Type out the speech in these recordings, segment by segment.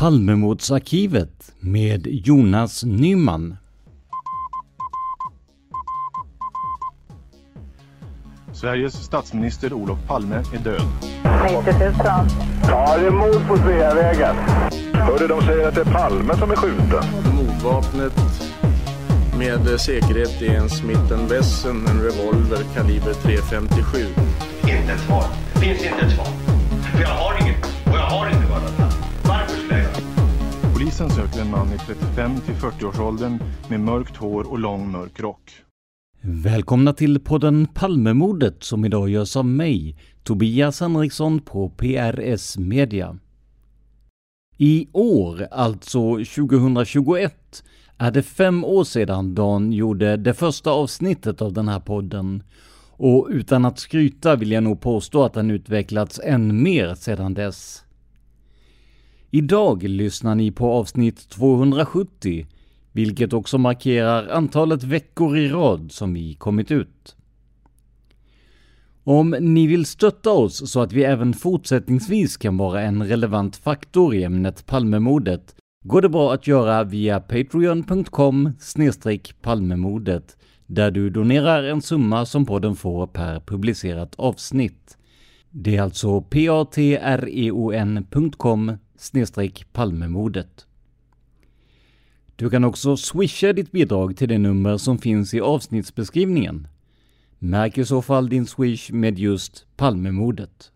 Palmemordsarkivet med Jonas Nyman. Sveriges statsminister Olof Palme är död. 90 000. Ja, det är mord på Sveavägen. Hörde de säger att det är Palme som är skjuten. Mordvapnet med säkerhet är en Smith Wesson, en revolver kaliber .357. Inte ett svar. Finns inte ett svar. För jag har inget. Polisen söker en man i 35 till 40-årsåldern med mörkt hår och lång mörk rock. Välkomna till podden Palmemordet som idag görs av mig, Tobias Henriksson på PRS Media. I år, alltså 2021, är det fem år sedan Dan gjorde det första avsnittet av den här podden. Och utan att skryta vill jag nog påstå att den utvecklats än mer sedan dess. Idag lyssnar ni på avsnitt 270, vilket också markerar antalet veckor i rad som vi kommit ut. Om ni vill stötta oss så att vi även fortsättningsvis kan vara en relevant faktor i ämnet Palmemordet går det bra att göra via patreon.com palmemordet där du donerar en summa som podden får per publicerat avsnitt. Det är alltså patreon.com palmemordet. Du kan också swisha ditt bidrag till det nummer som finns i avsnittsbeskrivningen. Märk i så fall din swish med just Palmemordet.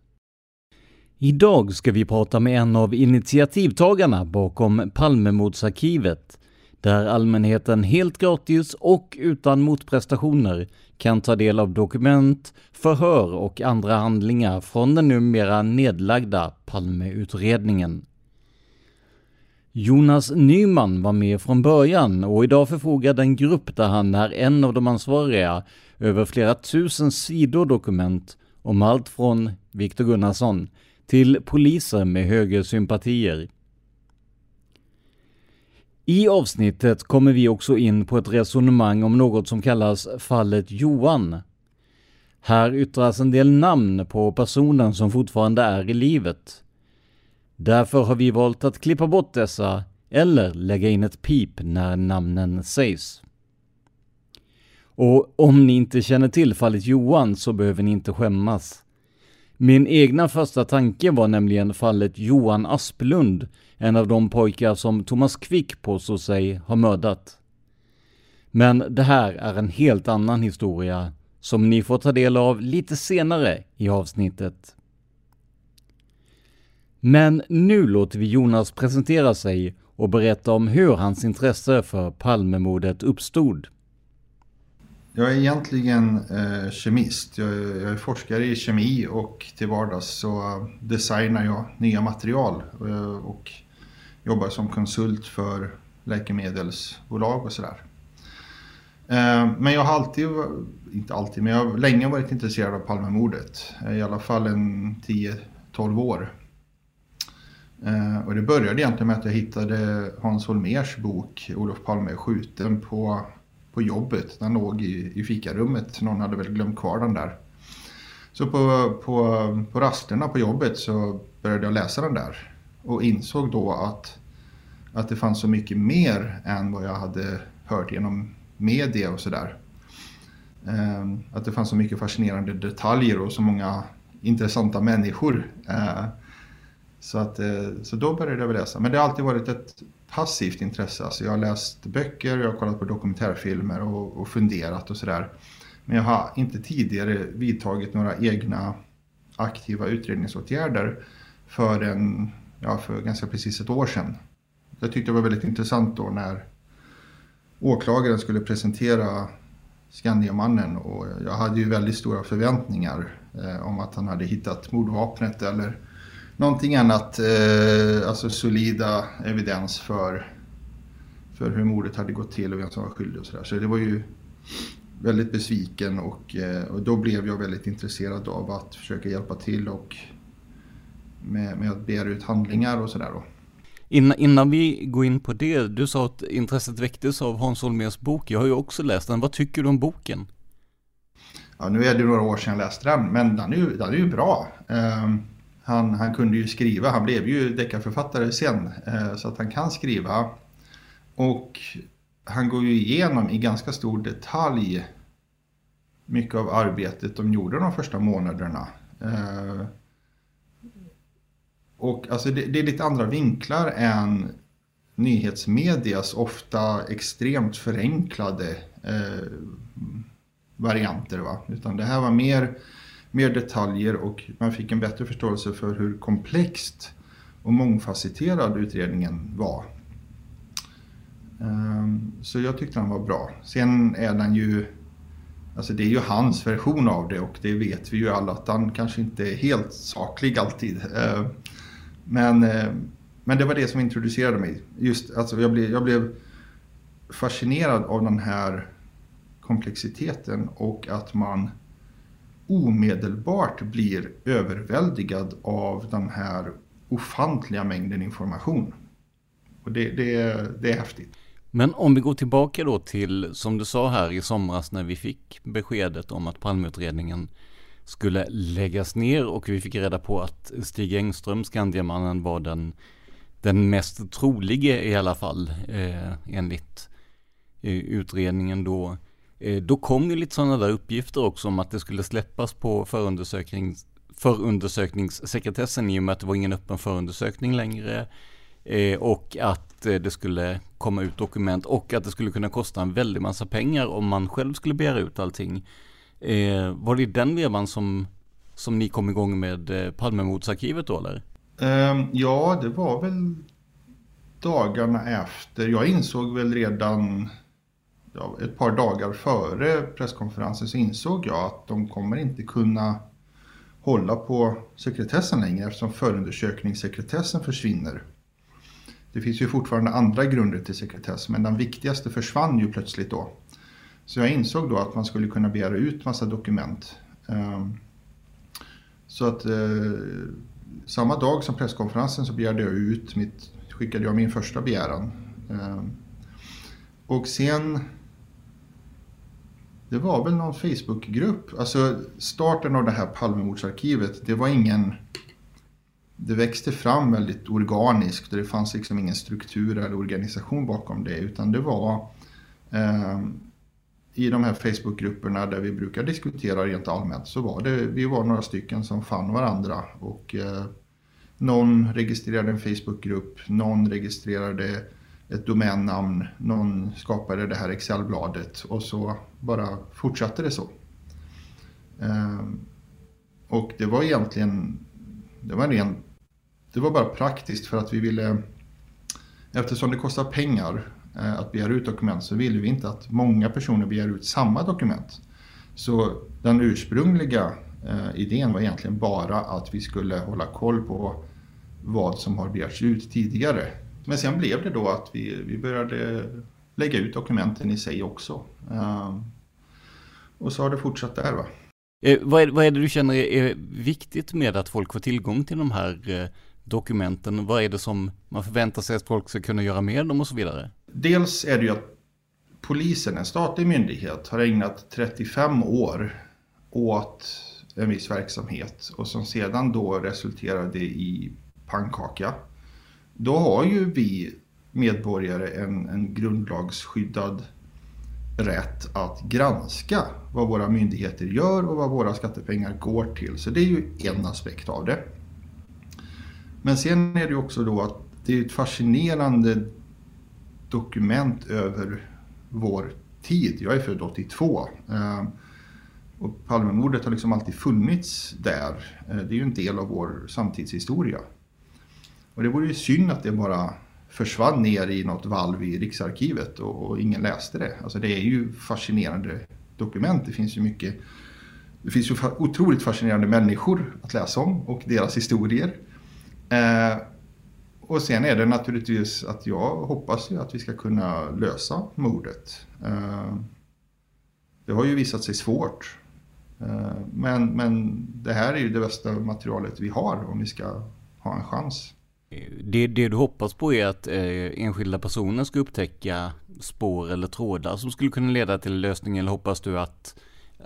Idag ska vi prata med en av initiativtagarna bakom Palmemordsarkivet, där allmänheten helt gratis och utan motprestationer kan ta del av dokument, förhör och andra handlingar från den numera nedlagda Palmeutredningen. Jonas Nyman var med från början och idag förfogar den grupp där han är en av de ansvariga över flera tusen sidor dokument om allt från Viktor Gunnarsson till poliser med högersympatier. I avsnittet kommer vi också in på ett resonemang om något som kallas fallet Johan. Här yttras en del namn på personen som fortfarande är i livet. Därför har vi valt att klippa bort dessa eller lägga in ett pip när namnen sägs. Och om ni inte känner till fallet Johan så behöver ni inte skämmas. Min egna första tanke var nämligen fallet Johan Asplund, en av de pojkar som Thomas Quick påstår sig ha mördat. Men det här är en helt annan historia som ni får ta del av lite senare i avsnittet. Men nu låter vi Jonas presentera sig och berätta om hur hans intresse för Palmemordet uppstod. Jag är egentligen eh, kemist. Jag, jag, är forskare i kemi och till vardags så designar jag nya material eh, och jobbar som konsult för läkemedelsbolag och sådär. Eh, men jag har alltid inte alltid, men jag har länge varit intresserad av Palmemordet. Eh, I alla fall en 10-12 år. Eh, och det började egentligen med att jag hittade Hans Holmers bok Olof Palme är skjuten på, på jobbet. Den låg i, i fikarummet, någon hade väl glömt kvar den där. Så på, på, på rasterna på jobbet så började jag läsa den där och insåg då att, att det fanns så mycket mer än vad jag hade hört genom media och sådär. Ehm, att det fanns så mycket fascinerande detaljer och så många intressanta människor. Eh, så, att, eh, så då började jag läsa. Men det har alltid varit ett passivt intresse. Alltså jag har läst böcker, jag har kollat på dokumentärfilmer och, och funderat och sådär. Men jag har inte tidigare vidtagit några egna aktiva utredningsåtgärder förrän ja, för ganska precis ett år sedan. Jag tyckte det var väldigt intressant då när åklagaren skulle presentera Skandiamannen och jag hade ju väldigt stora förväntningar eh, om att han hade hittat mordvapnet eller någonting annat, eh, alltså solida evidens för, för hur mordet hade gått till och vem som var skyldig och sådär. Så det var ju väldigt besviken och, eh, och då blev jag väldigt intresserad av att försöka hjälpa till och med, med att begära ut handlingar och sådär då. Innan, innan vi går in på det, du sa att intresset väcktes av Hans Holmers bok. Jag har ju också läst den. Vad tycker du om boken? Ja, nu är det några år sedan jag läste den, men den är ju, den är ju bra. Um, han, han kunde ju skriva, han blev ju deckarförfattare sen, eh, så att han kan skriva. Och han går ju igenom i ganska stor detalj mycket av arbetet de gjorde de första månaderna. Eh, och alltså det, det, är lite andra vinklar än nyhetsmedias ofta extremt förenklade eh, varianter. Va? Utan det här var mer, mer detaljer och man fick en bättre förståelse för hur komplext och mångfacetterad utredningen var. Ehm, så jag tyckte den var bra. Sen är den ju Alltså det är ju hans version av det och det vet vi ju alla att han kanske inte är helt saklig alltid. Ehm, men, eh, men det var det som introducerade mig. Just, alltså jag, blev, jag blev fascinerad av den här komplexiteten och att man omedelbart blir överväldigad av den här ofantliga mängden information. Och det, det, det är häftigt. Men om vi går tillbaka då till, som du sa här i somras när vi fick beskedet om att Palmeutredningen skulle läggas ner och vi fick reda på att Stig Engström, Skandiamannen, var den, den mest trolige i alla fall eh, enligt eh, utredningen då. Eh, då kom ju lite sådana där uppgifter också om att det skulle släppas på förundersöknings, förundersökningssekretessen i och med att det var ingen öppen förundersökning längre. Eh, och att eh, det skulle komma ut dokument och att det skulle kunna kosta en väldig massa pengar om man själv skulle begära ut allting. var det den vevan som, som ni kom igång med Palmemordsarkivet då eller? Ehm, ja, det var väl dagarna efter. Jag insåg väl redan ja, ett par dagar före presskonferensen så insåg jag att de kommer inte kunna hålla på sekretessen längre eftersom förundersökningssekretessen försvinner. Det finns ju fortfarande andra grunder till sekretess men den viktigaste försvann ju plötsligt då. Så jag insåg då att man skulle kunna begära ut massa dokument. Ehm, så att eh, samma dag som presskonferensen så begärde jag ut mitt, skickade jag min första begäran. Ehm, och sen det var väl någon Facebookgrupp. Alltså starten av det här Palmemordsarkivet, det var ingen... Det växte fram väldigt organiskt och det fanns liksom ingen struktur eller organisation bakom det. Utan det var eh, i de här Facebookgrupperna där vi brukar diskutera rent allmänt så var det, vi var några stycken som fann varandra. Och eh, någon registrerade en Facebookgrupp, någon registrerade ett domännamn, någon skapade det här Excelbladet och så bara fortsatte det så. Ehm, och det var egentligen, det var, ren, det var bara praktiskt för att vi ville, eftersom det kostar pengar eh, att begära ut dokument så ville vi inte att många personer begär ut samma dokument. Så den ursprungliga eh, idén var egentligen bara att vi skulle hålla koll på vad som har begärts ut tidigare. Men sen blev det då att vi, vi började lägga ut dokumenten i sig också. Uh, och så har det fortsatt där va. Eh, vad, är, vad är det du känner är viktigt med att folk får tillgång till de här eh, dokumenten? Vad är det som man förväntar sig att folk ska kunna göra med dem och så vidare? Dels är det ju att polisen, en statlig myndighet, har ägnat 35 år åt en viss verksamhet och som sedan då resulterade i pannkaka. Då har ju vi medborgare en, en grundlagsskyddad rätt att granska vad våra myndigheter gör och vad våra skattepengar går till. Så det är ju en aspekt av det. Men sen är det ju också då att det är ett fascinerande dokument över vår tid. Jag är född 82. Eh, och Palmemordet har liksom alltid funnits där. Eh, det är ju en del av vår samtidshistoria. Och det vore ju synd att det bara försvann ner i något valv i Riksarkivet och, och ingen läste det. Alltså det är ju fascinerande dokument. Det finns ju mycket det finns ju otroligt fascinerande människor att läsa om och deras historier. Eh, och sen är det naturligtvis att jag hoppas ju att vi ska kunna lösa mordet. Eh, det har ju visat sig svårt. Eh, men, men det här är ju det bästa materialet vi har om vi ska ha en chans. Det, det du hoppas på är att eh, enskilda personer ska upptäcka spår eller trådar som skulle kunna leda till lösning eller hoppas du att,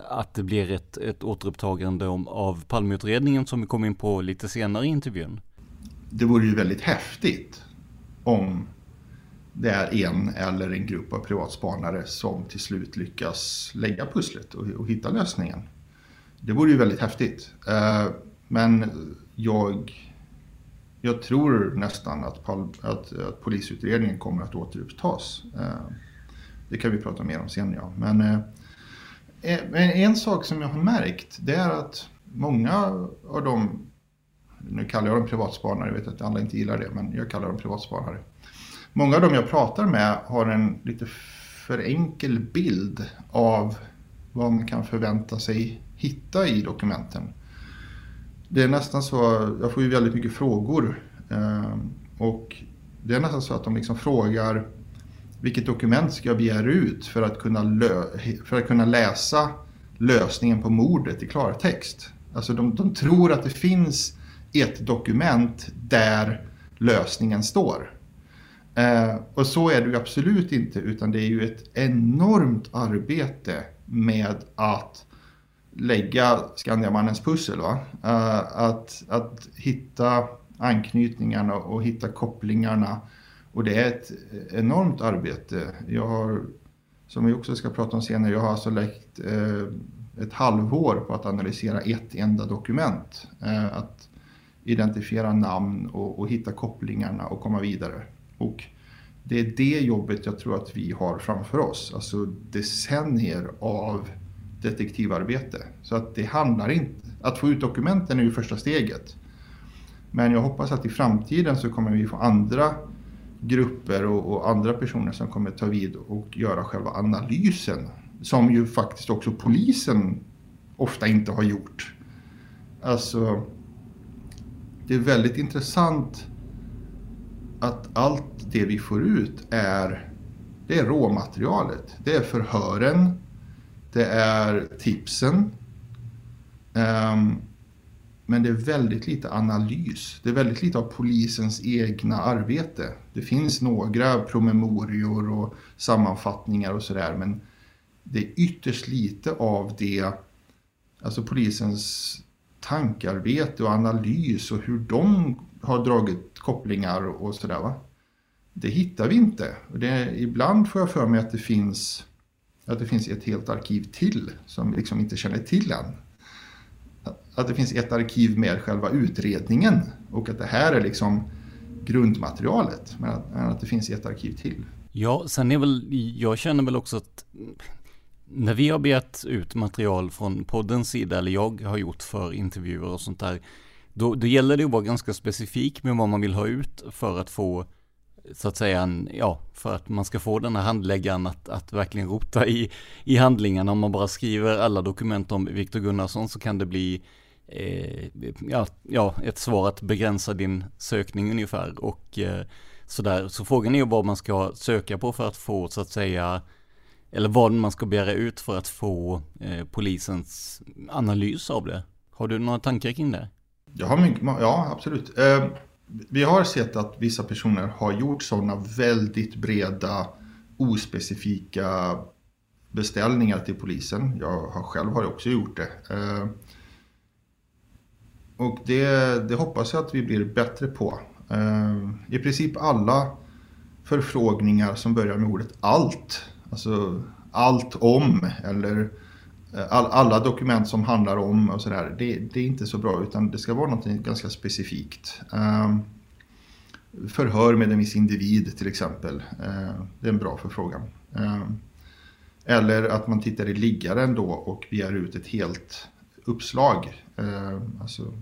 att det blir ett, ett återupptagande om, av Palmeutredningen som vi kom in på lite senare i intervjun? Det vore ju väldigt häftigt om det är en eller en grupp av privatspanare som till slut lyckas lägga pusslet och, och hitta lösningen. Det vore ju väldigt häftigt. Eh, men jag jag tror nästan att, att, att polisutredningen kommer att återupptas. Eh, det kan vi prata mer om sen ja. Men eh, eh en sak som jag har märkt det är att många av de, nu kallar jag dem privatspanare, jag vet att alla inte gillar det, men jag kallar dem privatspanare. Många av dem jag pratar med har en lite för enkel bild av vad man kan förvänta sig hitta i dokumenten det är nästan så, jag får ju väldigt mycket frågor. Ehm, och det är nästan så att de liksom frågar vilket dokument ska jag begära ut för att kunna, för att kunna läsa lösningen på mordet i klartext. Alltså de, de tror att det finns ett dokument där lösningen står. Eh, och så är det ju absolut inte utan det är ju ett enormt arbete med att lägga Skandiamannens pussel. Va? Eh, att, att hitta anknytningarna och hitta kopplingarna. Och det är ett enormt arbete. Jag har, som vi också ska prata om senare, jag har alltså läckt eh, ett halvår på att analysera ett enda dokument. Eh, att identifiera namn och, och hitta kopplingarna och komma vidare. Och det är det jobbet jag tror att vi har framför oss. Alltså decennier av detektivarbete. Så att det handlar inte... Att få ut dokumenten är ju första steget. Men jag hoppas att i framtiden så kommer vi få andra grupper och, och, andra personer som kommer ta vid och göra själva analysen. Som ju faktiskt också polisen ofta inte har gjort. Alltså, det är väldigt intressant att allt det vi får ut är, det är råmaterialet. Det är förhören, det är tipsen. Um, men det är väldigt lite analys. Det är väldigt lite av polisens egna arbete. Det finns några promemorior och sammanfattningar och sådär men det är ytterst lite av det, alltså polisens tankarbete och analys och hur de har dragit kopplingar och sådär. Det hittar vi inte. Det, ibland får jag för mig att det finns att det finns ett helt arkiv till som vi liksom inte känner till än. Att det finns ett arkiv med själva utredningen och att det här är liksom grundmaterialet. Men att, att det finns ett arkiv till. Ja, sen är väl, jag känner väl också att när vi har begärt ut material från poddens sida, eller jag har gjort för intervjuer och sånt där, då, då gäller det att vara ganska specifik med vad man vill ha ut för att få så att säga, en, ja, för att man ska få den här handläggaren att, att verkligen rota i, i handlingarna. Om man bara skriver alla dokument om Viktor Gunnarsson så kan det bli eh, ja, ja, ett svar att begränsa din sökning ungefär. Och eh, sådär. Så frågan är ju vad man ska söka på för att få så att säga eller vad man ska begära ut för att få eh, polisens analys av det. Har du några tankar kring det? Jag har mycket, ja, absolut. Eh, vi har sett att vissa personer har gjort sådana väldigt breda, ospecifika beställningar till polisen. Jag har själv har också gjort det. Eh, och det, det hoppas jag att vi blir bättre på. Eh, I princip alla förfrågningar som börjar med ordet allt, alltså allt om eller Eh, all, alla dokument som handlar om och sådär, det, det, är inte så bra utan det ska vara något ganska specifikt. Ehm, förhör med en viss individ till exempel, eh, det är en bra förfrågan. Ehm, eller att man tittar i liggaren då och begär ut ett helt uppslag, ehm, alltså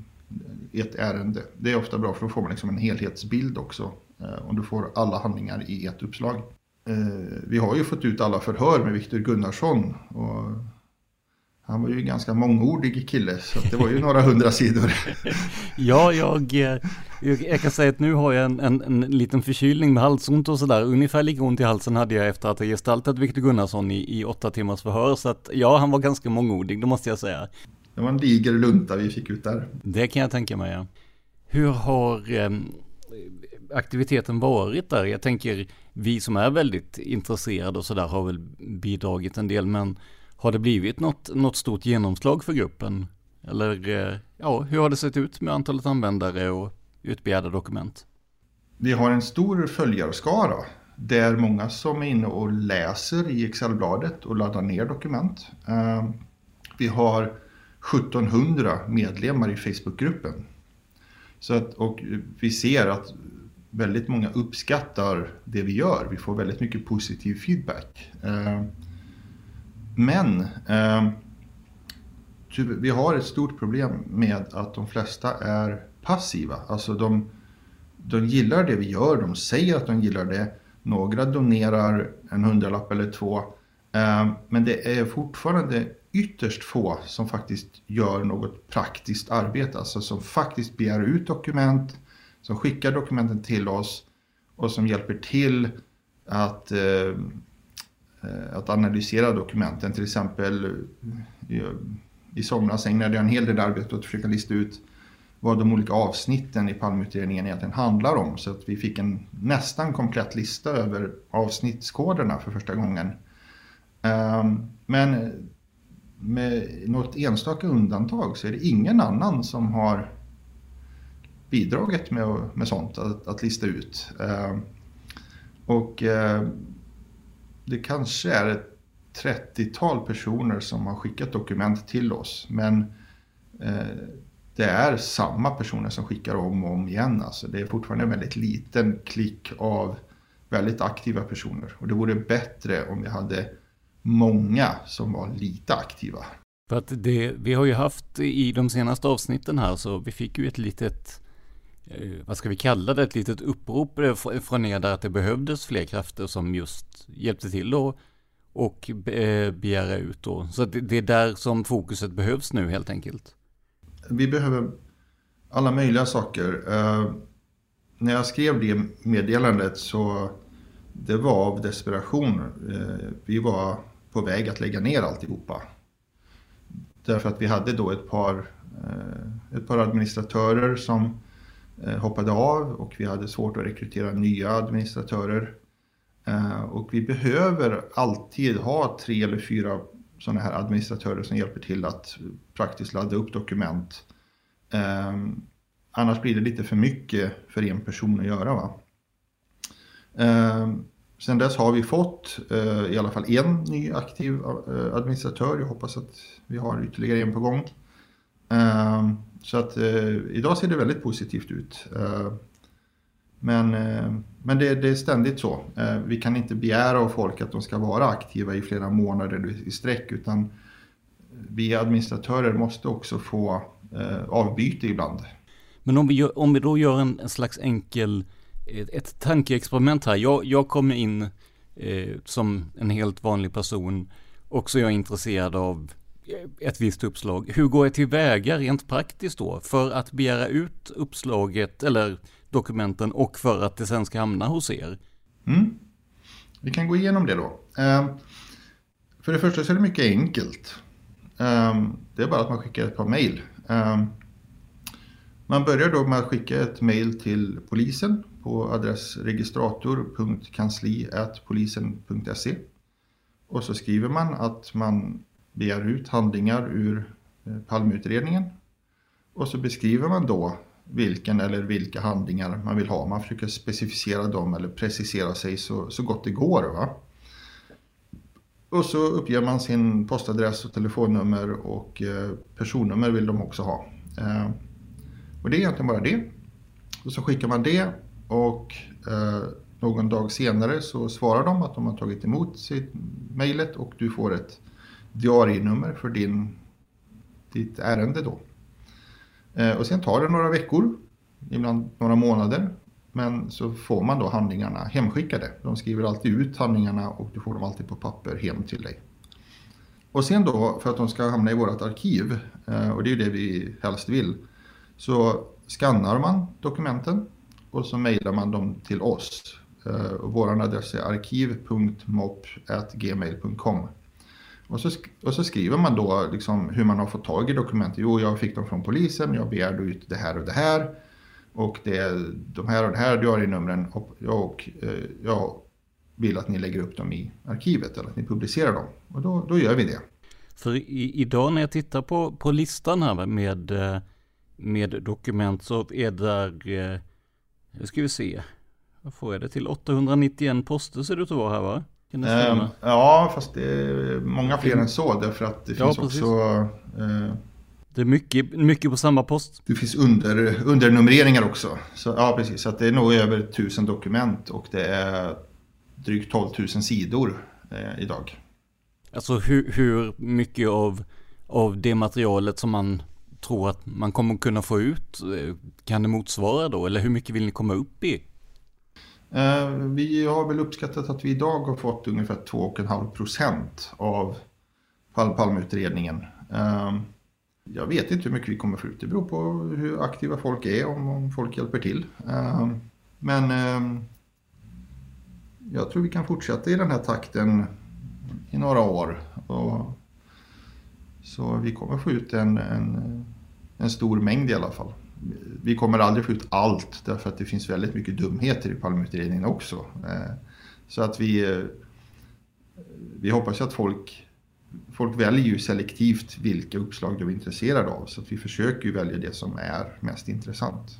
ett ärende. Det är ofta bra för då får man liksom en helhetsbild också. Om du får alla handlingar i ett uppslag. vi har ju fått ut alla förhör med Viktor Gunnarsson. Och han var ju en ganska mångordig kille, så det var ju några hundra sidor. ja, jag, jag, kan säga att nu har jag en, en, en liten förkylning med halsont och sådär. Ungefär lika ont i halsen hade jag efter att ha gestaltat Viktor Gunnarsson i, i åtta timmars förhör. Så att ja, han var ganska mångordig, det måste jag säga. Det var en diger lunta vi fick ut där. Det kan jag tänka mig, ja. Hur har eh, aktiviteten varit där? Jag tänker, vi som är väldigt intresserade och sådär har väl bidragit en del, men har det blivit något, något stort genomslag för gruppen? Eller eh, ja, hur har det sett ut med antalet användare och utbegärda dokument? Vi har en stor följarskara där många som är inne och läser i Excelbladet och laddar ner dokument. Eh, vi har 1700 medlemmar i Facebookgruppen. Så att, och vi ser att väldigt många uppskattar det vi gör. Vi får väldigt mycket positiv feedback. Eh, men eh, typ, vi har ett stort problem med att de flesta är passiva. Alltså de, de gillar det vi gör, de säger att de gillar det. Några donerar en hundralapp eller två. Eh, men det är fortfarande ytterst få som faktiskt gör något praktiskt arbete. Alltså som faktiskt begär ut dokument, som skickar dokumenten till oss och som hjälper till att Eh, Eh, att analysera dokumenten. Till exempel i, i somras ägnade jag en hel del arbete åt att försöka lista ut vad de olika avsnitten i palmutredningen egentligen handlar om. Så att vi fick en nästan komplett lista över avsnittskoderna för första gången. Ehm, men med något enstaka undantag så är det ingen annan som har bidragit med, med sånt, att, att lista ut. Ehm, och eh, det kanske är ett 30-tal personer som har skickat dokument till oss. Men eh, det är samma personer som skickar om och om igen. Alltså det är fortfarande en väldigt liten klick av väldigt aktiva personer. Och det vore bättre om vi hade många som var lite aktiva. För att det, vi har ju haft i de senaste avsnitten här så vi fick ju ett litet vad ska vi kalla det, ett litet upprop från er där att det behövdes fler krafter som just hjälpte till då och eh, begära ut då. Så det är där som fokuset behövs nu helt enkelt. Vi behöver alla möjliga saker. Uh, när jag skrev det meddelandet så det var av desperation. Uh, vi var på väg att lägga ner alltihopa. Därför att vi hade då ett par, uh, ett par administratörer som Eh, Eh, hoppade av och vi hade svårt att rekrytera nya administratörer. Eh, och vi behöver alltid ha tre eller fyra sådana här administratörer som hjälper till att praktiskt ladda upp dokument. Eh, annars blir det lite för mycket för en person att göra. Va? Sen dess har vi fått i alla fall en ny aktiv administratör. Jag hoppas att vi har ytterligare en på gång. Så att eh, idag ser det väldigt positivt ut. Eh, men, eh, men det, det, är ständigt så. Eh, vi kan inte begära av folk att de ska vara aktiva i flera månader i sträck utan vi administratörer måste också få eh, avbyte ibland. Men om vi, gör, om vi då gör en, en slags enkel, ett, ett tankeexperiment här. Jag, jag kommer in eh, som en helt vanlig person. Också jag är intresserad av Eh, ett visst uppslag. Hur går jag tillväga rent praktiskt då för att begära ut uppslaget eller dokumenten och för att det sen ska hamna hos er? Mm. Vi kan gå igenom det då. Eh, för det första så är det mycket enkelt. Eh, det är bara att man skickar ett par mejl. Man börjar då med att skicka ett mejl till polisen på adress registrator.kansli.polisen.se och så skriver man att man begär ut handlingar ur palmutredningen Palmeutredningen och så beskriver man då vilken eller vilka handlingar man vill ha. Man försöker specificera dem eller precisera sig så, så gott det går. Va? Och så uppger man sin postadress och telefonnummer och eh, personnummer vill de också ha. Eh, och det är egentligen bara det. Och så skickar man det och eh, någon dag senare så svarar de att de har tagit emot sitt mejlet och du får ett diarienummer för din, ditt ärende då. Eh, och sen tar det några veckor, ibland några månader. Men så får man då handlingarna hemskickade. De skriver alltid ut handlingarna och du får dem alltid på papper hem till dig. Och sen då, för att de ska hamna i vårt arkiv, eh, och det är ju det vi helst vill, så skannar man dokumenten och så mejlar man dem till oss. Eh, vår adress är arkiv.mop.gmail.com. Och så, och så skriver man då liksom hur man har fått tag i dokumenten. Jo, jag fick dem från polisen, jag begärde ut det här och det här. Och det är de här och det här diarienumren och, och eh, jag vill att ni lägger upp dem i arkivet eller att ni publicerar dem. Och då, då gör vi det. För i, idag när jag tittar på, på listan här med, eh, med dokument så är där, eh, nu ska vi se, vad får jag det till? 891 poster ser det ut att vara här va? Um, ja, fast det är många fler än så därför att det finns ja, också uh, det är mycket, mycket på samma post. Det finns under, undernumreringar också. Så, ja, precis. Så det är nog över tusen dokument och det är drygt 12 000 sidor eh, idag. Alltså hur, hur mycket av, av det materialet som man tror att man kommer kunna få ut eh, kan det motsvara då? Eller hur mycket vill ni komma upp i? Eh, vi har väl uppskattat att vi idag har fått ungefär 2,5 procent av Palmeutredningen. Eh, jag vet inte hur mycket vi kommer få ut. Det beror på hur aktiva folk är, om, om folk hjälper till. Eh, men jag tror vi kan fortsätta i den här takten i några år. Så vi kommer få ut en, en, en, stor mängd i alla fall. Vi kommer aldrig få ut allt därför att det finns väldigt mycket dumheter i Palmeutredningen också. Eh, så att vi, eh, vi hoppas att folk folk väljer ju selektivt vilka uppslag de är intresserade av. Så att vi försöker ju välja det som är mest intressant.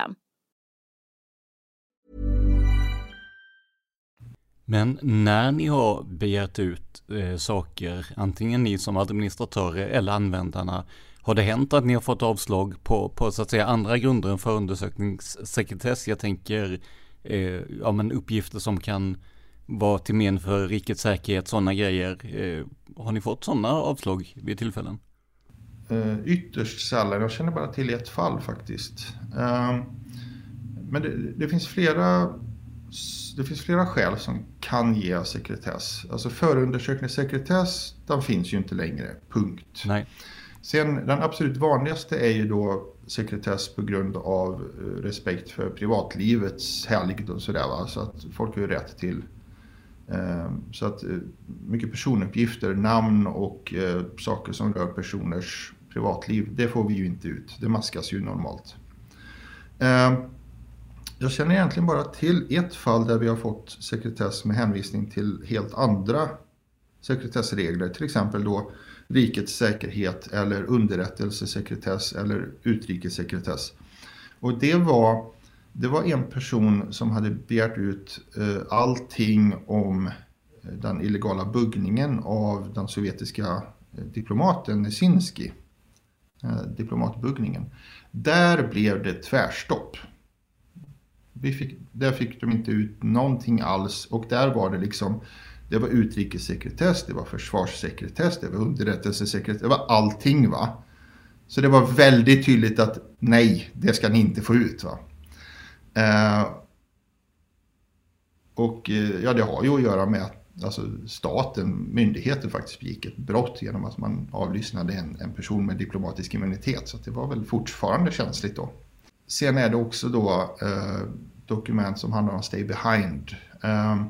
Men när ni har begärt ut eh, saker, antingen ni som administratörer eller användarna, har det hänt att ni har fått avslag på, på så att säga andra grunder än förundersökningssekretess? Jag tänker eh, ja, men uppgifter som kan vara till men för rikets säkerhet, sådana grejer. Eh, har ni fått sådana avslag vid tillfällen? Uh, ytterst sällan. Jag känner bara till ett fall faktiskt. Uh, men det, det, finns flera, det finns flera skäl som kan ge sekretess. Alltså förundersökningssekretess, den finns ju inte längre. Punkt. Nej. Sen den absolut vanligaste är ju då sekretess på grund av eh, respekt för privatlivets helgd och sådär. Va? Så att folk har ju rätt till ehm, så att mycket personuppgifter, namn och saker som rör personers privatliv, det får vi ju inte ut. Det maskas ju normalt. Eh, jag känner egentligen bara till ett fall där vi har fått sekretess med hänvisning till helt andra sekretessregler. Till exempel då rikets säkerhet eller underrättelsesekretess eller utrikessekretess. Och det var, det var en person som hade begärt ut eh, allting om eh, den illegala buggningen av den sovjetiska eh, diplomaten Nesinski. Eh, diplomatbuggningen. Där blev det tvärstopp. Vi fick, där fick de inte ut någonting alls och där var det liksom det var utrikessekretess, det var försvarssekretess, det var underrättelsesekretess, det var allting va. Så det var väldigt tydligt att nej, det ska ni inte få ut va. Eh, och eh, ja, det har ju att göra med att alltså staten, myndigheter faktiskt begick ett brott genom att man avlyssnade en, en person med diplomatisk immunitet. Så det var väl fortfarande känsligt då. Sen är det också då eh, dokument som handlar om stay behind. Eh,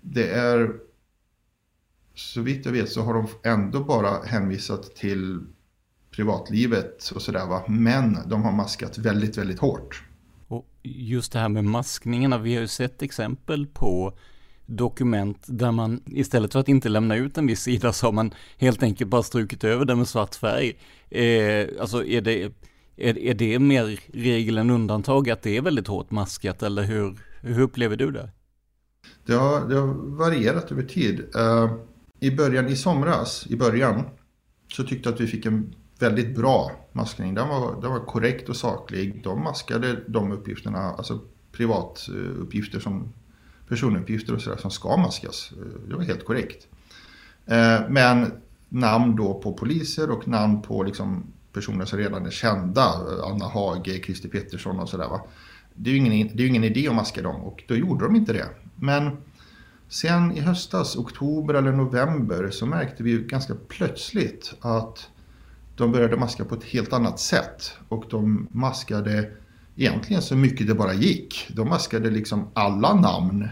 det är, så vitt jag vet så har de ändå bara hänvisat till privatlivet och sådär va. Men de har maskat väldigt, väldigt hårt. Och just det här med maskningarna, vi har ju sett exempel på dokument där man istället för att inte lämna ut en viss sida så har man helt enkelt bara strukit över den med svart färg. Eh, alltså är det, är, är det mer regel än undantag att det är väldigt hårt maskat eller hur, hur upplever du det? Det har, det har varierat över tid. Uh, I början, i somras, i början, så tyckte jag att vi fick en väldigt bra maskning. Den var, den var korrekt och saklig. De maskade de uppgifterna, alltså privatuppgifter som personuppgifter och sådär som ska maskas. Eh, det var helt korrekt. Eh, men namn då på poliser och namn på liksom personer som redan är kända. Eh, Anna Hage, Christer Pettersson och sådär. Det är ju ingen, det är ingen idé att maska dem och då gjorde de inte det. Men sen i höstas, oktober eller november, så märkte vi ju ganska plötsligt att de började maska på ett helt annat sätt. Och de maskade egentligen så mycket det bara gick. De maskade liksom alla namn.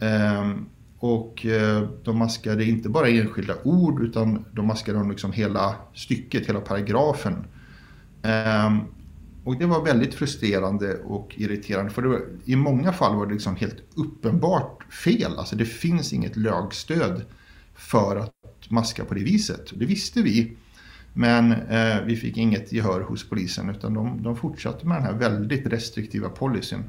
Ehm, och eh, de maskade inte bara enskilda ord utan de maskade liksom hela stycket, hela paragrafen. Ehm, och det var väldigt frustrerande och irriterande för var, i många fall var det liksom helt uppenbart fel. Alltså det finns inget lagstöd för att maska på det viset. Det visste vi. Men eh, vi fick inget gehör hos polisen utan de, de fortsatte med den här väldigt restriktiva policyn.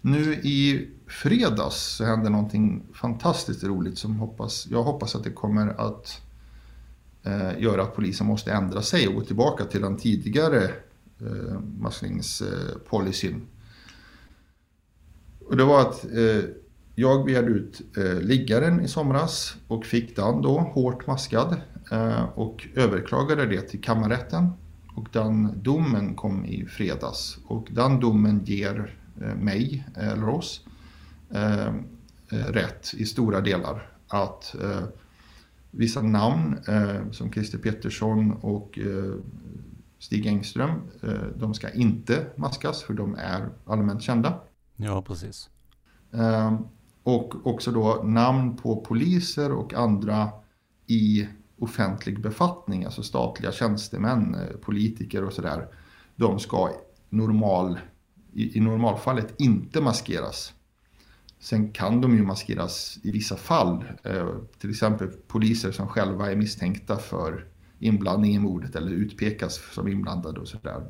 Nu i fredags så hände någonting fantastiskt roligt som hoppas, jag hoppas att det kommer att eh, göra att polisen måste ändra sig och gå tillbaka till den tidigare eh, maskningspolicyn. Eh, och det var att eh, jag begärde ut eh, liggaren i somras och fick den då hårt maskad och överklagade det till kammarrätten. Och den domen kom i fredags och den domen ger eh, mig, eller oss, eh, eh, rätt i stora delar att vissa namn som Christer Pettersson och Stig Engström. Eh, de ska inte maskas för de är allmänt kända. Ja, precis. Eh, och också då namn på poliser och andra i offentlig befattning, alltså statliga tjänstemän, eh, politiker och sådär. De ska normal, i, i normalfallet inte maskeras. Sen kan de ju maskeras i vissa fall. Eh, till exempel poliser som själva är misstänkta för inblandning i mordet eller utpekas som inblandade och sådär.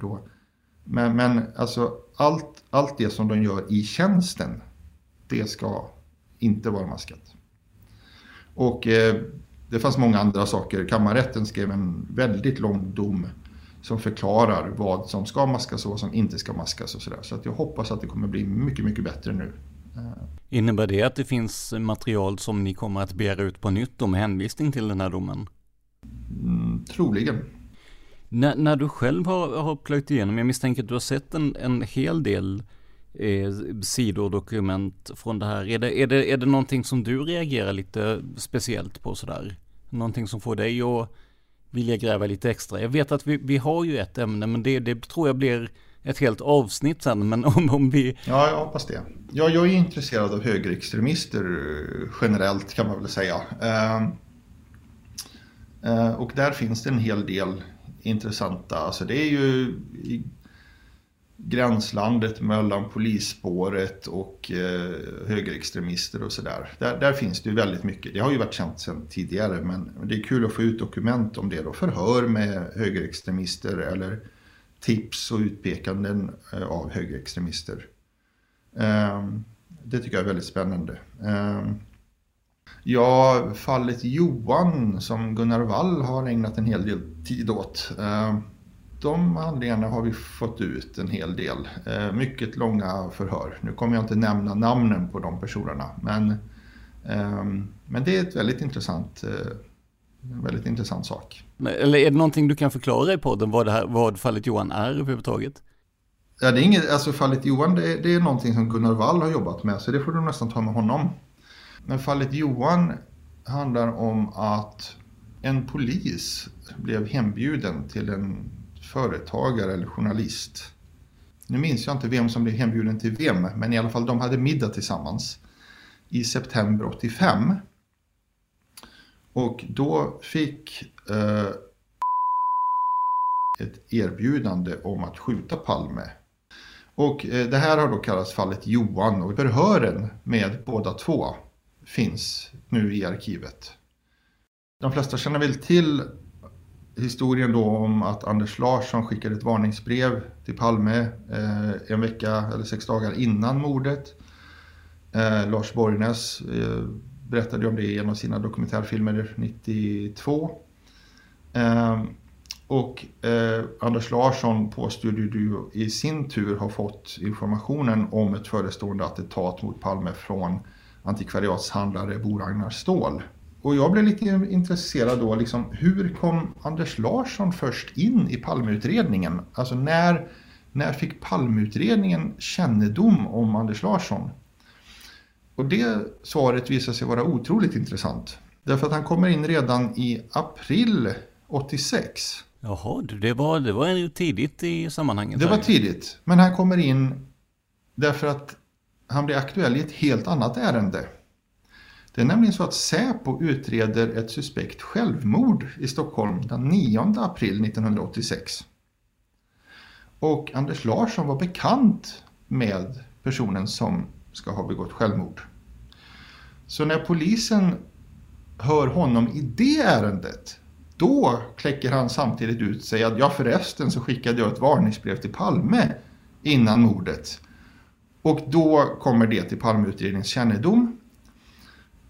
Men, men alltså allt, allt det som de gör i tjänsten, det ska inte vara maskat. Och eh, det fanns många andra saker. Kammarrätten skrev en väldigt lång dom som förklarar vad som ska maskas och vad som inte ska maskas och sådär. Så att jag hoppas att det kommer bli mycket, mycket bättre nu. Innebär det att det finns material som ni kommer att begära ut på nytt med hänvisning till den här domen? Mm, troligen. När, när du själv har, har plöjt igenom, jag misstänker att du har sett en, en hel del eh, sidor och dokument från det här. Är det, är, det, är det någonting som du reagerar lite speciellt på sådär? Någonting som får dig att vilja gräva lite extra? Jag vet att vi, vi har ju ett ämne, men det, det tror jag blir ett helt avsnitt sen, men om, om vi... Ja, jag hoppas det. Ja, jag är intresserad av högerextremister eh, generellt kan man väl säga. Ehm, eh, och där finns det en hel del intressanta, alltså det är ju gränslandet mellan polisspåret och eh, högerextremister och sådär. Där, där finns det ju väldigt mycket. Det har ju varit känt sedan tidigare, men det är kul att få ut dokument om det då. Förhör med högerextremister eller tips och utpekanden eh, av högerextremister. Eh, det tycker jag är väldigt spännande. Ehm, ja, fallet Johan som Gunnar Wall har ägnat en hel del tid åt. Ehm, Ehm, de handlingarna har vi fått ut en hel del. Mycket långa förhör. Nu kommer jag inte nämna namnen på de personerna. Men, men det är ett väldigt intressant eh, en väldigt intressant sak. Eller är det någonting du kan förklara i podden vad, det här, vad fallet Johan är överhuvudtaget? Ja, det är inget, alltså fallet Johan det är, det är någonting som Gunnar Wall har jobbat med så det får du nästan ta med honom. Men fallet Johan handlar om att en polis blev hembjuden till en företagare eller journalist. Nu minns jag inte vem som blev hembjuden till vem, men i alla fall de hade middag tillsammans i september 85. Och då fick eh, ett erbjudande om att skjuta Palme. Och eh, det här har då kallats fallet Johan och förhören med båda två finns nu i arkivet. De flesta känner väl till historien då om att Anders Larsson skickade ett varningsbrev till Palme eh, en vecka eller sex dagar innan mordet. Eh, Lars Borgnäs eh, berättade om det i en av sina dokumentärfilmer 92. Eh, och eh, Anders Larsson påstod ju i sin tur ha fått informationen om ett förestående attentat mot Palme från antikvariatshandlare Bo Ragnar Ståhl. Och jag blev lite intresserad då, liksom, hur kom Anders Larsson först in i Palmeutredningen? Alltså när, när fick Palmeutredningen kännedom om Anders Larsson? Och det svaret visar sig vara otroligt intressant. Därför att han kommer in redan i april 86. Jaha, det var, det var tidigt i sammanhanget. Det var tidigt. Men han kommer in därför att han blir aktuell i ett helt annat ärende. Det är nämligen så att Säpo utreder ett suspekt självmord i Stockholm den 9 april 1986. Och Anders Larsson var bekant med personen som ska ha begått självmord. Så när polisen hör honom i det ärendet, då kläcker han samtidigt ut sig att ja förresten så skickade jag ett varningsbrev till Palme innan mordet. Och då kommer det till Palmeutredningens kännedom.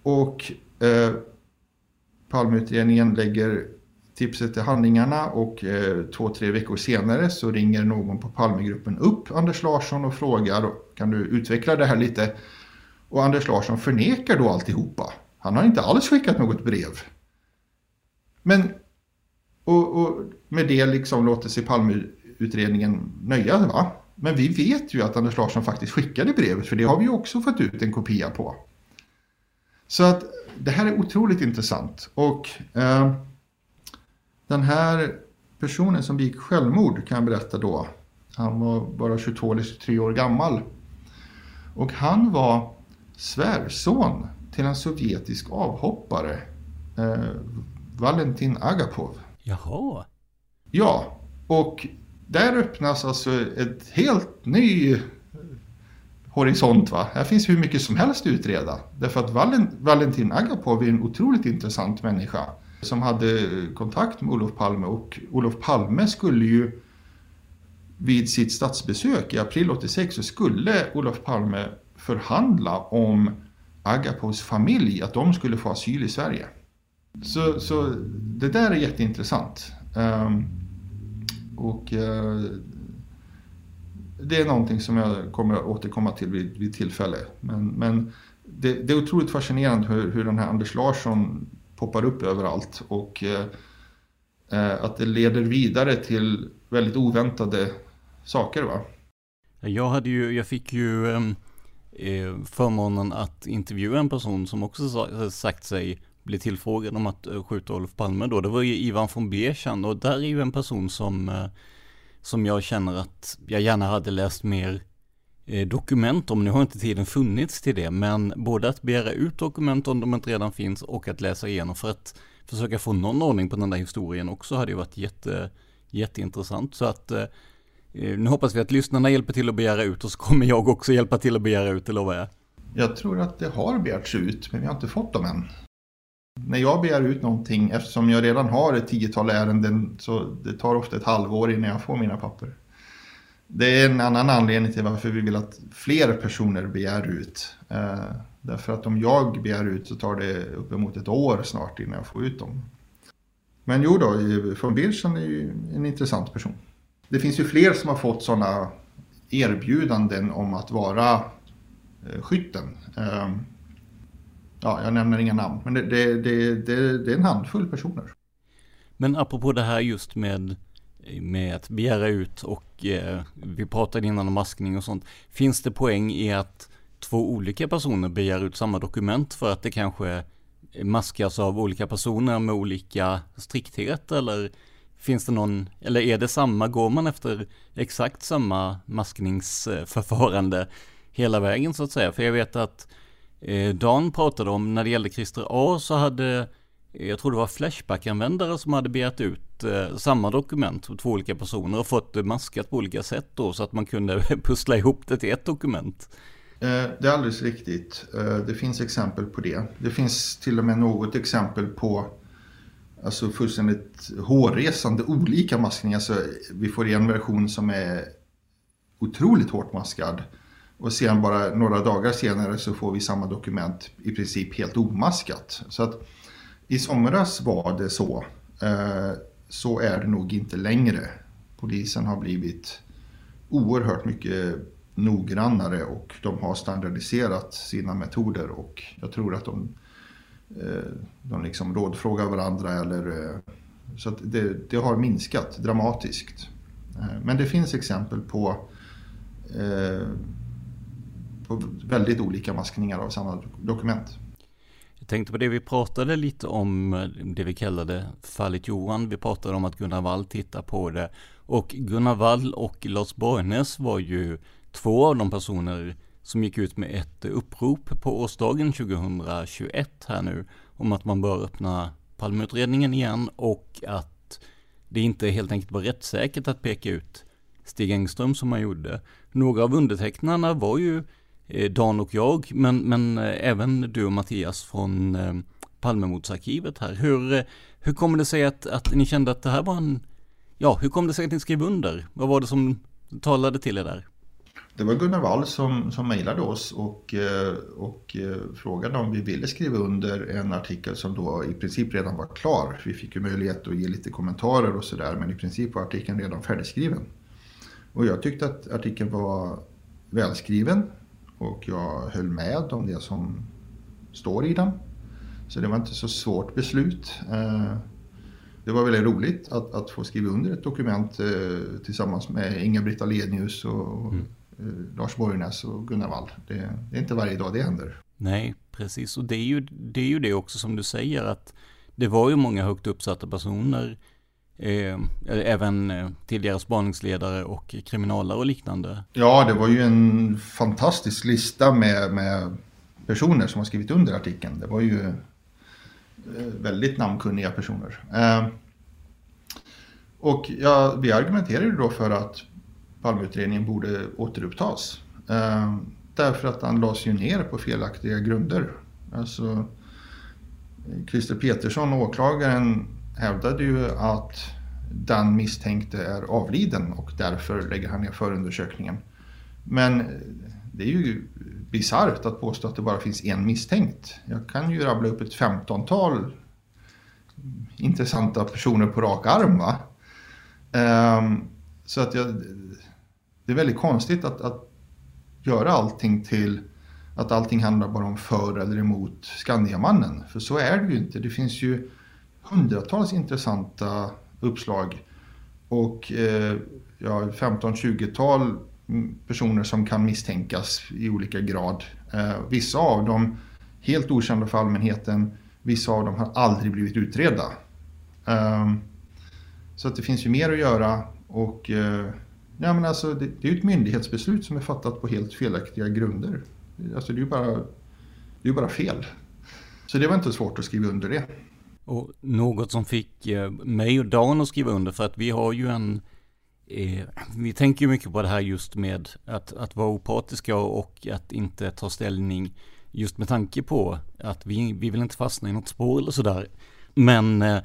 Och eh, Palmeutredningen lägger tipset till handlingarna och eh, två, tre veckor senare så ringer någon på Palmegruppen upp Anders Larsson och frågar kan du utveckla det här lite? Och Anders Larsson förnekar då alltihopa. Han har inte alls skickat något brev. Men och, och med det liksom låter sig Palmeutredningen nöja va? Men vi vet ju att Anders Larsson faktiskt skickade brevet för det har vi ju också fått ut en kopia på. Så att det här är otroligt intressant och eh, den här Personen som begick självmord kan jag berätta då. Han var bara 22 eller 23 år gammal. Och han var svärson till en sovjetisk avhoppare. Eh, Valentin Agapov. Jaha. Ja, och där öppnas alltså ett helt ny horisont. Va? Här finns hur mycket som helst att utreda. Därför att Valentin Agapov är en otroligt intressant människa som hade kontakt med Olof Palme och Olof Palme skulle ju vid sitt statsbesök i april 86 så skulle Olof Palme förhandla om Agapovs familj, att de skulle få asyl i Sverige. Så, så det där är jätteintressant. Um, och uh, det är någonting som jag kommer att återkomma till vid, vid tillfälle. Men, men det, det, är otroligt fascinerande hur, hur den här Anders Larsson poppar upp överallt och eh, att det leder vidare till väldigt oväntade saker. Va? Jag, hade ju, jag fick ju ehm, eh, förmånen att intervjua en person som också sagt sig bli tillfrågad om att eh, skjuta Olof Palme då. Det var ju Ivan von Bechan och där är ju en person som, eh, som jag känner att jag gärna hade läst mer eh, dokument om. Nu har inte tiden funnits till det, men både att begära ut dokument om de inte redan finns och att läsa igenom för att försöka få någon ordning på den där historien också hade ju varit jätte, jätteintressant. Så att eh, eh, nu hoppas vi att lyssnarna hjälper till att begära ut och så kommer jag också hjälpa till att begära ut, det lovar jag. Jag tror att det har begärts ut, men vi har inte fått dem än. När jag begär ut någonting, eftersom jag redan har ett tiotal ärenden, så det tar ofta ett halvår innan jag får mina papper. Det är en annan anledning till varför vi vill att fler personer begär ut. Eh, därför att om jag begär ut så tar det uppemot ett år snart innan jag får ut dem. Men jo då, von Birchen är ju en intressant person. Det finns ju fler som har fått sådana erbjudanden om att vara eh, skytten. Eh, ja, jag nämner inga namn, men det, det, det, det, är en handfull personer. Men apropå det här just med, med att begära ut och eh, vi pratade innan om maskning och sånt. Finns det poäng i att två olika personer begär ut samma dokument för att det kanske maskas av olika personer med olika strikthet eller Finns det någon, eller är det samma, går man efter exakt samma maskningsförfarande hela vägen så att säga? För jag vet att eh, Eh, Dan pratade om, när det gällde Christer A så hade, eh, jag tror det var Flashback-användare som hade begärt ut eh, samma dokument på två olika personer och fått det maskat på olika sätt då så att man kunde pussla ihop det till ett dokument. Eh, det är alldeles riktigt. Eh, det finns exempel på det. Det finns till och med något exempel på Alltså fullständigt hårresande olika maskningar. Alltså, vi får en version som är otroligt hårt maskad. Och sen bara några dagar senare så får vi samma dokument i princip helt omaskat. Så att i somras var det så. Eh, så är det nog inte längre. Polisen har blivit oerhört mycket noggrannare och de har standardiserat sina metoder och jag tror att de eh, de liksom rådfrågar varandra eller eh, så att det, det har minskat dramatiskt. Men det finns exempel på, på väldigt olika maskningar av samma dokument. Jag tänkte på det vi pratade lite om, eh, det vi kallade fallet Johan. Vi pratade om att Gunnar Wall tittar på det. Och Gunnar Wall och Lars Borgnäs var ju två av de personer som gick ut med ett upprop på årsdagen 2021 här nu om att man bör öppna Palmeutredningen igen och att det inte helt enkelt var rättssäkert att peka ut Stig Engström som man gjorde. Några av undertecknarna var ju Eh, Dan och jag, men, men eh, även du och Mattias från eh, Palmemordsarkivet här. Hur, hur kommer det sig att, att ni kände att det här var en, ja, hur kom det sig att ni skrev under? Vad var det som talade till er där? Det var Gunnar Wall som, som mejlade oss och, och frågade om vi ville skriva under en artikel som då i princip redan var klar. Vi fick ju möjlighet att ge lite kommentarer och sådär men i princip var artikeln redan färdigskriven. Och jag tyckte att artikeln var välskriven och jag höll med om det som står i den. Så det var inte så svårt beslut. Eh, det var väldigt roligt att, att få skriva under ett dokument tillsammans med Inga-Britt Alenius och mm Eh, Lars Borgnäs och Gunnar Wall. Det, det, är inte varje dag det händer. Nej, precis. Och det är, ju, det är ju det också som du säger att det var ju många högt uppsatta personer Eh, Eh, eh, även eh, tidigare spaningsledare och kriminaler och liknande. Ja, det var ju en fantastisk lista med, med personer som har skrivit under artikeln. Det var ju väldigt namnkunniga personer. Eh, och ja, vi argumenterade då för att Palmeutredningen borde återupptas. Eh, därför att han lades ju ner på felaktiga grunder. Alltså, Christer Petersson, åklagaren, hävdade ju att den misstänkte är avliden och därför lägger han ner förundersökningen. Men det är ju bisarrt att påstå att det bara finns en misstänkt. Jag kan ju rabbla upp ett femtontal intressanta personer på rak arm. Va? Um, så att jag, det är väldigt konstigt att, att göra allting till att allting handlar bara om för eller emot Skandiamannen. För så är det ju inte. Det finns ju hundratals intressanta uppslag och eh, ja, 15-20-tal personer som kan misstänkas i olika grad. Eh, vissa av dem helt okända för allmänheten, vissa av dem har aldrig blivit utredda. Eh, så att det finns ju mer att göra och eh, ja, men alltså, det, det är ett myndighetsbeslut som är fattat på helt felaktiga grunder. Alltså det är ju bara, det är bara fel. Så det var inte svårt att skriva under det. Och något som fick eh, mig och Dan att skriva under för att vi har ju en eh, vi tänker ju mycket på det här just med att, att vara opartiska och att inte ta ställning just med tanke på att vi, vi vill inte fastna i något spår eller sådär. Men eh,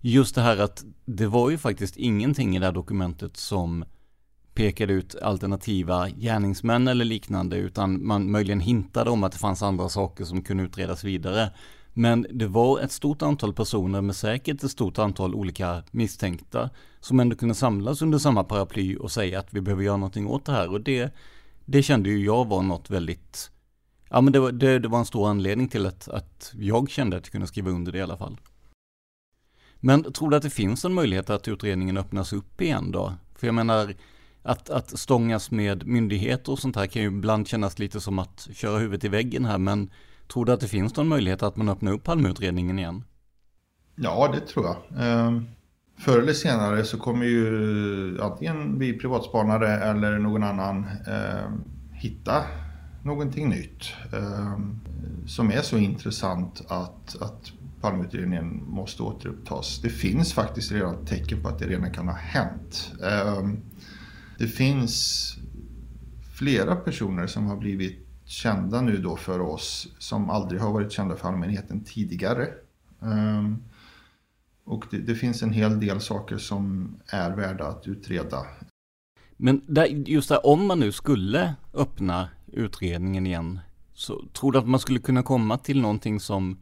just det här att det var ju faktiskt ingenting i det här dokumentet som pekade ut alternativa gärningsmän eller liknande utan man möjligen hintade om att det fanns andra saker som kunde utredas vidare. Men det var ett stort antal personer med säkert ett stort antal olika misstänkta som ändå kunde samlas under samma paraply och säga att vi behöver göra någonting åt det här och det, det kände ju jag var något väldigt Ja men det var, det, det var en stor anledning till att, att jag kände att jag kunde skriva under det i alla fall. Men tror du att det finns en möjlighet att utredningen öppnas upp igen då? För jag menar, att, att stångas med myndigheter och sånt här kan ju ibland kännas lite som att köra huvudet i väggen här, men tror du att det finns någon möjlighet att man öppnar upp Palmeutredningen igen? Ja, det tror jag. Ehm, förr eller senare så kommer ju antingen vi privatspanare eller någon annan ehm, hitta någonting nytt ehm, som är så intressant att, att Palmeutredningen måste återupptas. Det finns faktiskt redan tecken på att det redan kan ha hänt. Det finns flera personer som har blivit kända nu då för oss som aldrig har varit kända för allmänheten tidigare. Um, och det, det, finns en hel del saker som är värda att utreda. Men där, just där, om man nu skulle öppna utredningen igen, så tror du att man skulle kunna komma till någonting som,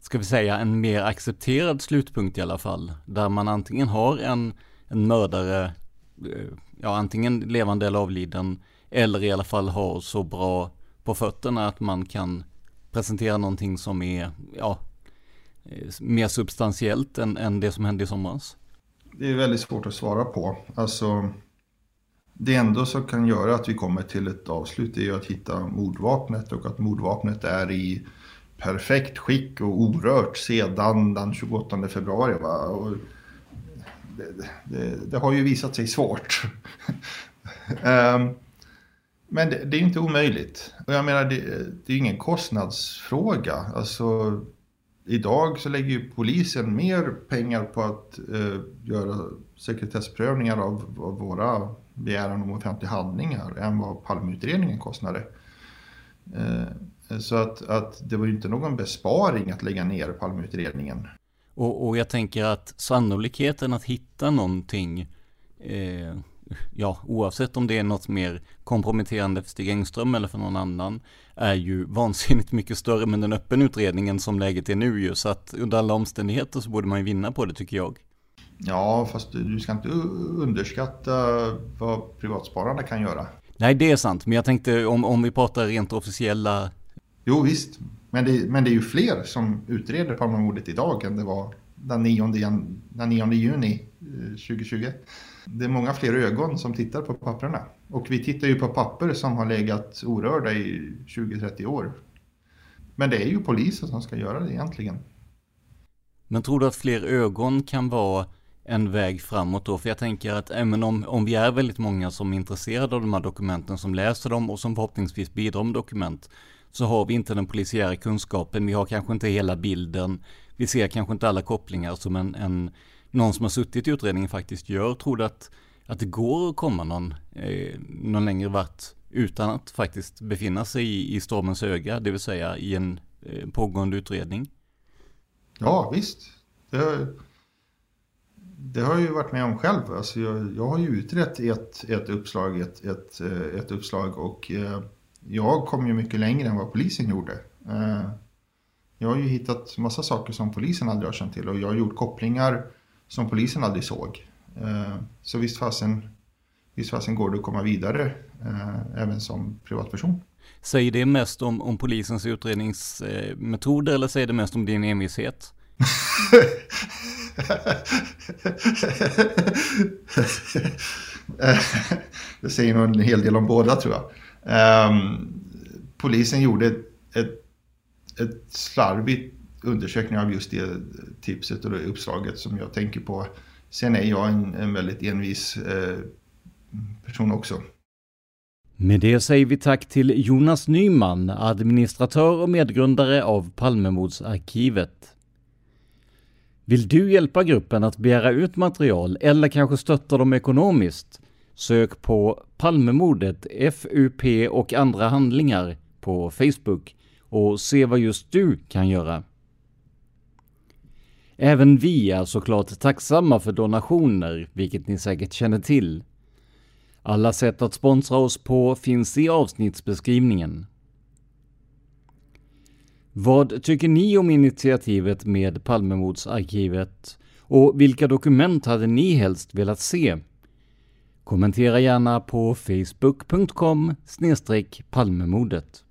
ska vi säga, en mer accepterad slutpunkt i alla fall? Där man antingen har en, en mördare, eh, ja antingen levande eller avliden, eller i alla fall har så bra på fötterna att man kan presentera någonting som är, ja, eh, mer substantiellt än, än det som hände i somras? Det är väldigt svårt att svara på. Alltså, det enda som kan göra att vi kommer till ett avslut är ju att hitta mordvapnet och att mordvapnet är i perfekt skick och orört sedan den 28 februari. Va? Och det, det, det har ju visat sig svårt. um, Men det, det är inte omöjligt. Och jag menar, det, det är ingen kostnadsfråga. Alltså, idag så lägger ju polisen mer pengar på att eh, göra sekretessprövningar av, av våra begäran om offentliga handlingar än vad Palmeutredningen kostade. Eh, så att, att det var ju inte någon besparing att lägga ner Palmeutredningen. Och, och jag tänker att sannolikheten att hitta någonting eh ja, oavsett om det är något mer komprometterande för Stig Engström eller för någon annan, är ju vansinnigt mycket större med den öppen utredningen som läget är nu ju. Så att under alla omständigheter så borde man ju vinna på det tycker jag. Ja, fast du ska inte underskatta vad privatspararna kan göra. Nej, det är sant. Men jag tänkte om, om vi pratar rent officiella... Jo, visst. Men det, men det är ju fler som utreder Palmemordet idag än det var den 9, den 9 juni 2020. Det är många fler ögon som tittar på papperna. Och vi tittar ju på papper som har legat orörda i 20-30 år. Men det är ju polisen som ska göra det egentligen. Men tror du att fler ögon kan vara en väg framåt då? För jag tänker att även om, om vi är väldigt många som är intresserade av de här dokumenten, som läser dem och som förhoppningsvis bidrar med dokument, så har vi inte den polisiära kunskapen, vi har kanske inte hela bilden, vi ser kanske inte alla kopplingar som en, en någon som har suttit i utredningen faktiskt gör. Tror du att, att det går att komma någon, eh, någon längre vart utan att faktiskt befinna sig i, i stormens öga, det vill säga i en eh, pågående utredning? Ja, visst. Det, det har jag ju varit med om själv. Alltså jag, jag har ju utrett ett, ett uppslag, ett, ett, eh, ett uppslag och eh, jag kom ju mycket längre än vad polisen gjorde. Eh, jag har ju hittat massa saker som polisen aldrig har känt till och jag har gjort kopplingar som polisen aldrig såg. Så visst fasen, visst fasen går det att komma vidare även som privatperson. Säger det mest om, om polisens utredningsmetoder eller säger det mest om din envishet? det säger nog en hel del om båda tror jag. Um, polisen gjorde ett, ett, ett slarvigt undersökning av just det tipset och det uppslaget som jag tänker på. Sen är jag en, en väldigt envis eh, person också. Med det säger vi tack till Jonas Nyman, administratör och medgrundare av Palmemordsarkivet. Vill du hjälpa gruppen att begära ut material eller kanske stötta dem ekonomiskt? Sök på Palmemordet, FUP och andra handlingar på Facebook och se vad just du kan göra. Även vi är såklart tacksamma för donationer, vilket ni säkert känner till. Alla sätt att sponsra oss på finns i avsnittsbeskrivningen. Vad tycker ni om initiativet med Palmemordsarkivet? Och vilka dokument hade ni helst velat se? Kommentera gärna på facebook.com palmemordet.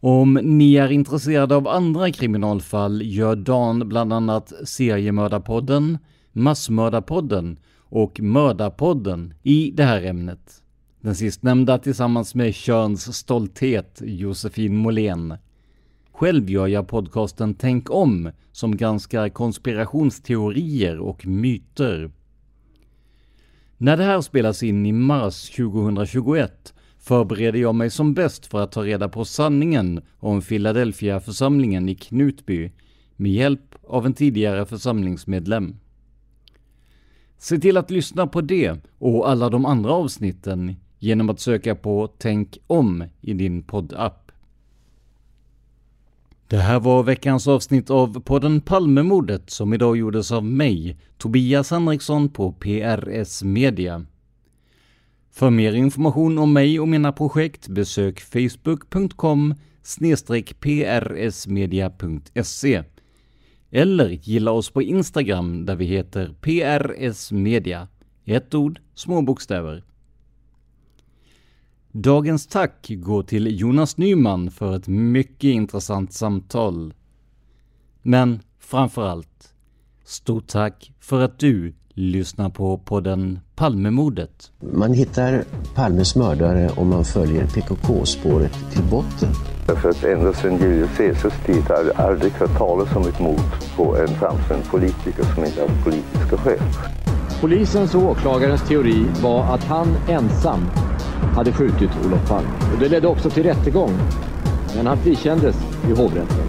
Om ni är intresserade av andra kriminalfall gör Dan bland annat Seriemördarpodden, Massmördarpodden och Mördarpodden i det här ämnet. Den sistnämnda tillsammans med Körns stolthet Josefin Måhlén. Själv gör jag podcasten Tänk om som granskar konspirationsteorier och myter. När det här spelas in i mars 2021 förbereder jag mig som bäst för att ta reda på sanningen om Philadelphia-församlingen i Knutby med hjälp av en tidigare församlingsmedlem. Se till att lyssna på det och alla de andra avsnitten genom att söka på Tänk om i din poddapp. Det här var veckans avsnitt av podden Palmemordet som idag gjordes av mig, Tobias Henriksson på PRS Media. För mer information om mig och mina projekt besök facebook.com prsmedia.se eller gilla oss på Instagram där vi heter prsmedia, Ett ord, små bokstäver. Dagens tack går till Jonas Nyman för ett mycket intressant samtal. Men framför allt, stort tack för att du lyssnar på podden Palmemordet. Man hittar Palmes mördare om man följer PKK-spåret till botten. För att ända sedan Julius Caesars tid har jag aldrig hört talas om ett mord på en framstående politiker som inte haft politiska skäl. Polisens och åklagarens teori var att han ensam hade skjutit Olof Palme. Och det ledde också till rättegång. Men han frikändes i hovrätten.